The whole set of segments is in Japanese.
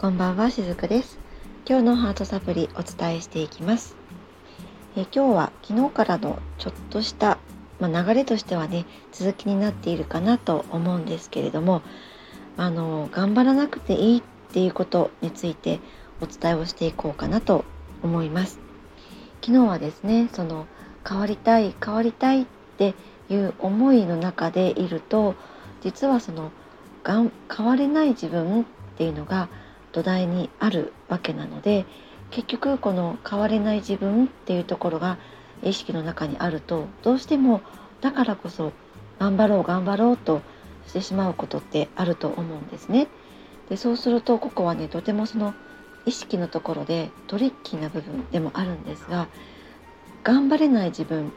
こんばんはしずくです。今日のハートサプリお伝えしていきます。え今日は昨日からのちょっとした、まあ、流れとしてはね続きになっているかなと思うんですけれどもあの頑張らなくていいっていうことについてお伝えをしていこうかなと思います。昨日はですねその変わりたい変わりたいっていう思いの中でいると実はそのがん変われない自分っていうのが土台にあるわけなので結局この変われない自分っていうところが意識の中にあるとどうしてもだからこそ頑張ろう頑張ろうとしてしまうことってあると思うんですね。でそうするとここはねとてもその意識のところでトリッキーな部分でもあるんですが頑張れない自分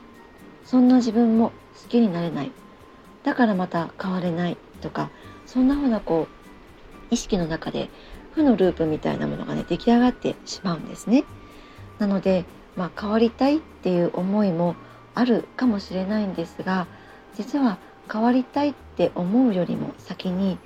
そんな自分も好きになれないだからまた変われないとかそんな風なこう意識の中で負のループみたいなものがね出来上がってしまうんですね。なので、まあ、変わりたいっていう思いもあるかもしれないんですが実は変わりたいって思うよりも先に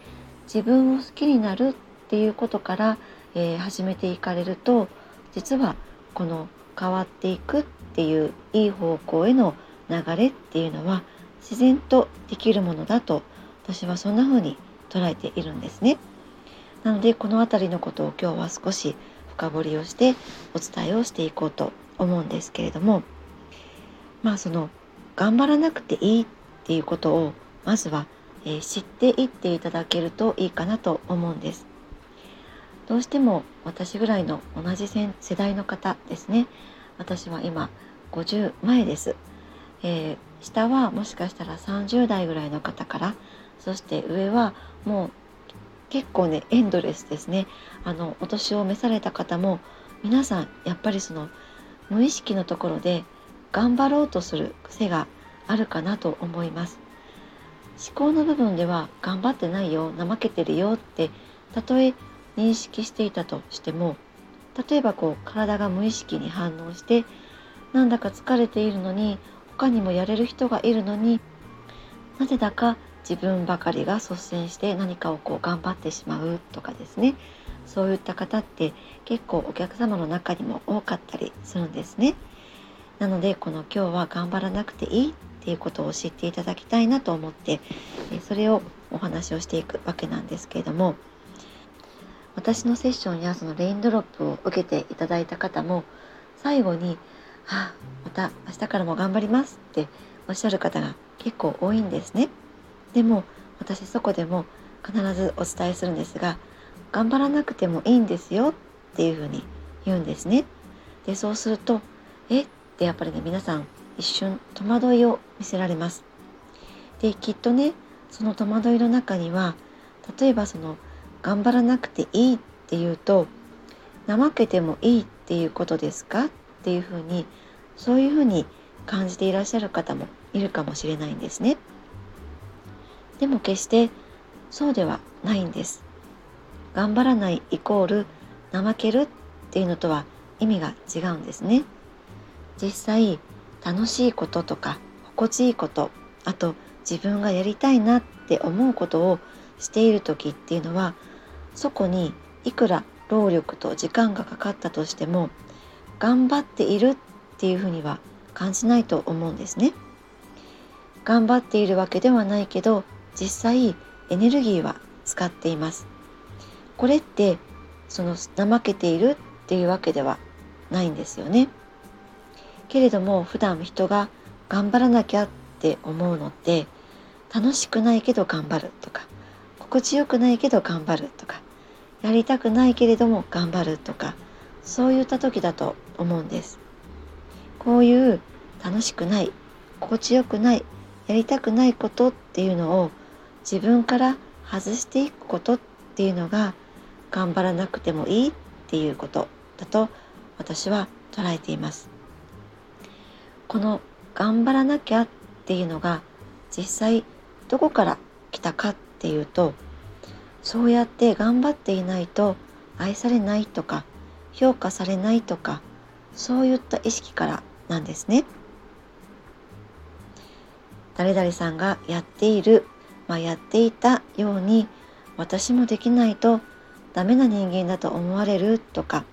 自分を好きになるっていうことから、えー、始めていかれると実はこの変わっていくっていういい方向への流れっていうのは自然とできるものだと私はそんな風に捉えているんですね。なのでこの辺りのことを今日は少し深掘りをしてお伝えをしていこうと思うんですけれどもまあその頑張らなくていいっていうことをまずは、えー、知っていっていただけるといいかなと思うんです。どうしても私ぐらいの同じ世代の方ですね私は今50前です、えー、下はもしかしたら30代ぐらいの方からそして上はもう結構ねエンドレスですね。あのお年を召された方も皆さんやっぱりその無意識のところで頑張ろうとする癖があるかなと思います。思考の部分では頑張ってないよ怠けてるよってたとえ認識していたとしても例えばこう体が無意識に反応してなんだか疲れているのに他にもやれる人がいるのになぜだか自分ばかりが率先して何かをこう頑張ってしまうとかですねそういった方って結構お客様の中にも多かったりするんですね。なのでこの今日は頑張らなくていいっていうことを知っていただきたいなと思ってそれをお話をしていくわけなんですけれども私のセッションやそのレインドロップを受けていただいた方も最後に「はあまた明日からも頑張ります」っておっしゃる方が結構多いんですね。でも私そこでも必ずお伝えするんですが頑張らなくてもいいんですよっていうふうに言うんですね。でそうするとえ？ってやっぱりね皆さん一瞬戸惑いを見せられます。できっとねその戸惑いの中には例えばその頑張らなくていいっていうと怠けてもいいっていうことですか？っていうふうにそういうふうに感じていらっしゃる方もいるかもしれないんですね。でも決してそうではないんです。頑張らないイコール怠けるっていうのとは意味が違うんですね。実際楽しいこととか心地いいことあと自分がやりたいなって思うことをしている時っていうのはそこにいくら労力と時間がかかったとしても頑張っているっていうふうには感じないと思うんですね。頑張っているわけではないけど実際エネルギーは使っています。これってその怠けているっていうわけではないんですよね。けれども普段人が頑張らなきゃって思うのって楽しくないけど頑張るとか心地よくないけど頑張るとかやりたくないけれども頑張るとかそういった時だと思うんです。こういう楽しくない心地よくないやりたくないことっていうのを自分から外していくことっていうのが頑張らなくてもいいっていうことだと私は捉えています。この頑張らなきゃっていうのが実際どこから来たかっていうとそうやって頑張っていないと愛されないとか評価されないとかそういった意識からなんですね。誰々さんがやっているまあ、やっていたように私もできないとダメな人間だと思われるとか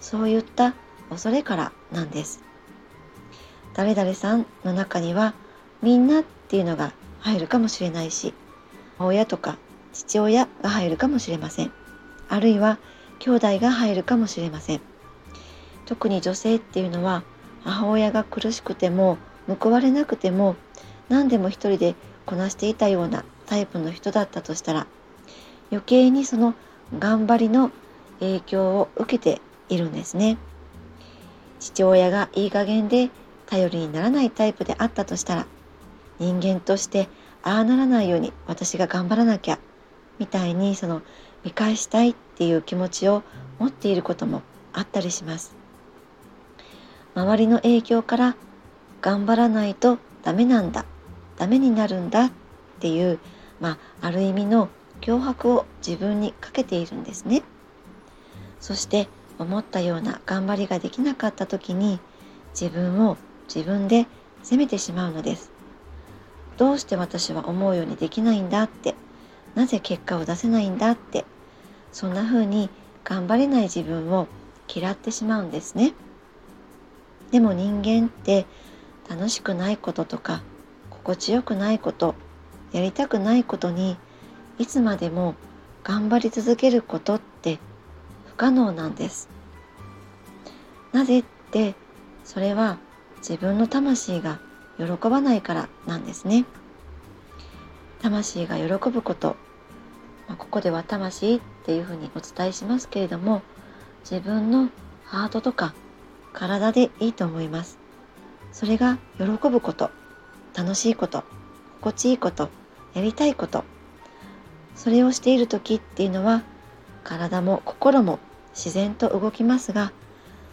そういった恐れからなんです。誰々さんの中にはみんなっていうのが入るかもしれないし親とか父親が入るかもしれません。あるいは兄弟が入るかもしれません。特に女性っていうのは母親が苦しくても報われなくても何でも一人でこなしていたようなタイプの人だったとしたら余計にその頑張りの影響を受けているんですね。父親がいい加減で頼りにならないタイプであったとしたら人間としてああならないように私が頑張らなきゃみたいにその見返したいっていう気持ちを持っていることもあったりします。周りの影響から頑張らないとダメなんだダメになるんだっていうまあある意味の脅迫を自分にかけているんですね。そして思ったような頑張りができなかった時に自分を自分で責めてしまうのです。どうして私は思うようにできないんだってなぜ結果を出せないんだってそんな風に頑張れない自分を嫌ってしまうんですね。でも人間って楽しくないこととか心地よくないことやりたくないことにいつまでも頑張り続けることって不可能なんです。なぜってそれは自分の魂が喜ばないからなんですね。魂が喜ぶことまあ、ここでは魂っていうふうにお伝えしますけれども自分のハートとか体でいいと思います。それが喜ぶこと。楽しいこと心地いいことやりたいこと。それをしている時っていうのは体も心も自然と動きますが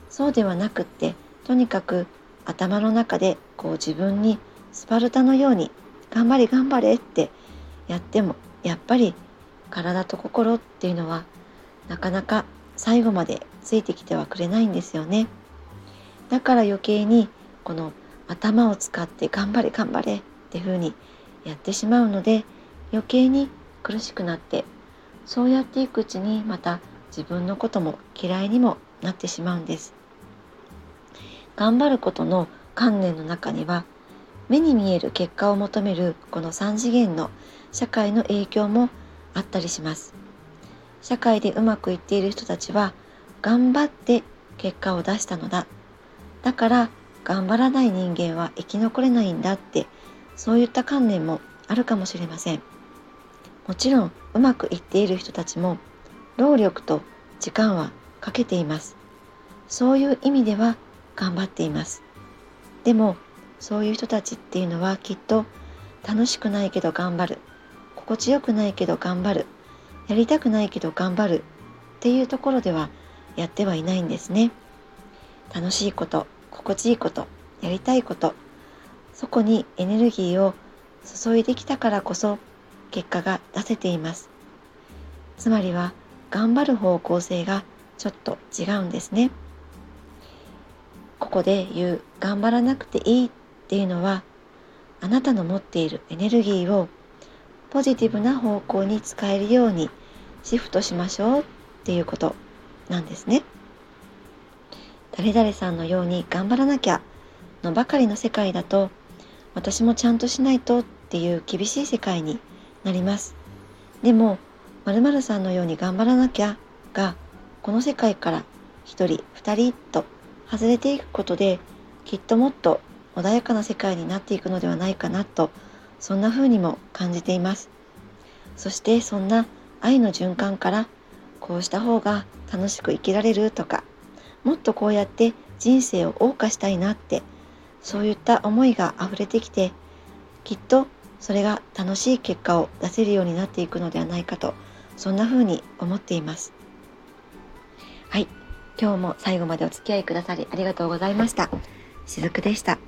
そうではなくってとにかく頭の中でこう自分にスパルタのように頑張れ頑張れってやってもやっぱり体と心っていうのはなかなか最後までついてきてはくれないんですよね。だから余計にこの頭を使って頑張れ頑張れって風にやってしまうので余計に苦しくなってそうやっていくうちにまた自分のことも嫌いにもなってしまうんです。頑張ることの観念の中には目に見える結果を求めるこの3次元の社会の影響もあったりします。社会でうまくいっている人たちは頑張って結果を出したのだ。だから頑張らない人間は生き残れないんだってそういった観念もあるかもしれません。もちろんうまくいっている人たちも労力と時間はかけています。そういう意味では頑張っています。でもそういう人たちっていうのはきっと楽しくないけど頑張る。心地よくないけど頑張る。やりたくないけど頑張るっていうところではやってはいないんですね。楽しいこと。心地いいことやりたいことそこにエネルギーを注いできたからこそ結果が出せていますつまりは頑張る方向性がちょっと違うんですねここで言う頑張らなくていいっていうのはあなたの持っているエネルギーをポジティブな方向に使えるようにシフトしましょうっていうことなんですね。誰々さんのように頑張らなきゃのばかりの世界だと私もちゃんとしないとっていう厳しい世界になります。でも〇〇さんのように頑張らなきゃがこの世界から1人2人と外れていくことできっともっと穏やかな世界になっていくのではないかなとそんな風にも感じていますそしてそんな愛の循環からこうした方が楽しく生きられるとかもっとこうやって人生を謳歌したいなってそういった思いが溢れてきてきっとそれが楽しい結果を出せるようになっていくのではないかとそんな風に思っています。はい。今日も最後までお付き合いくださりありがとうございました。しずくでした。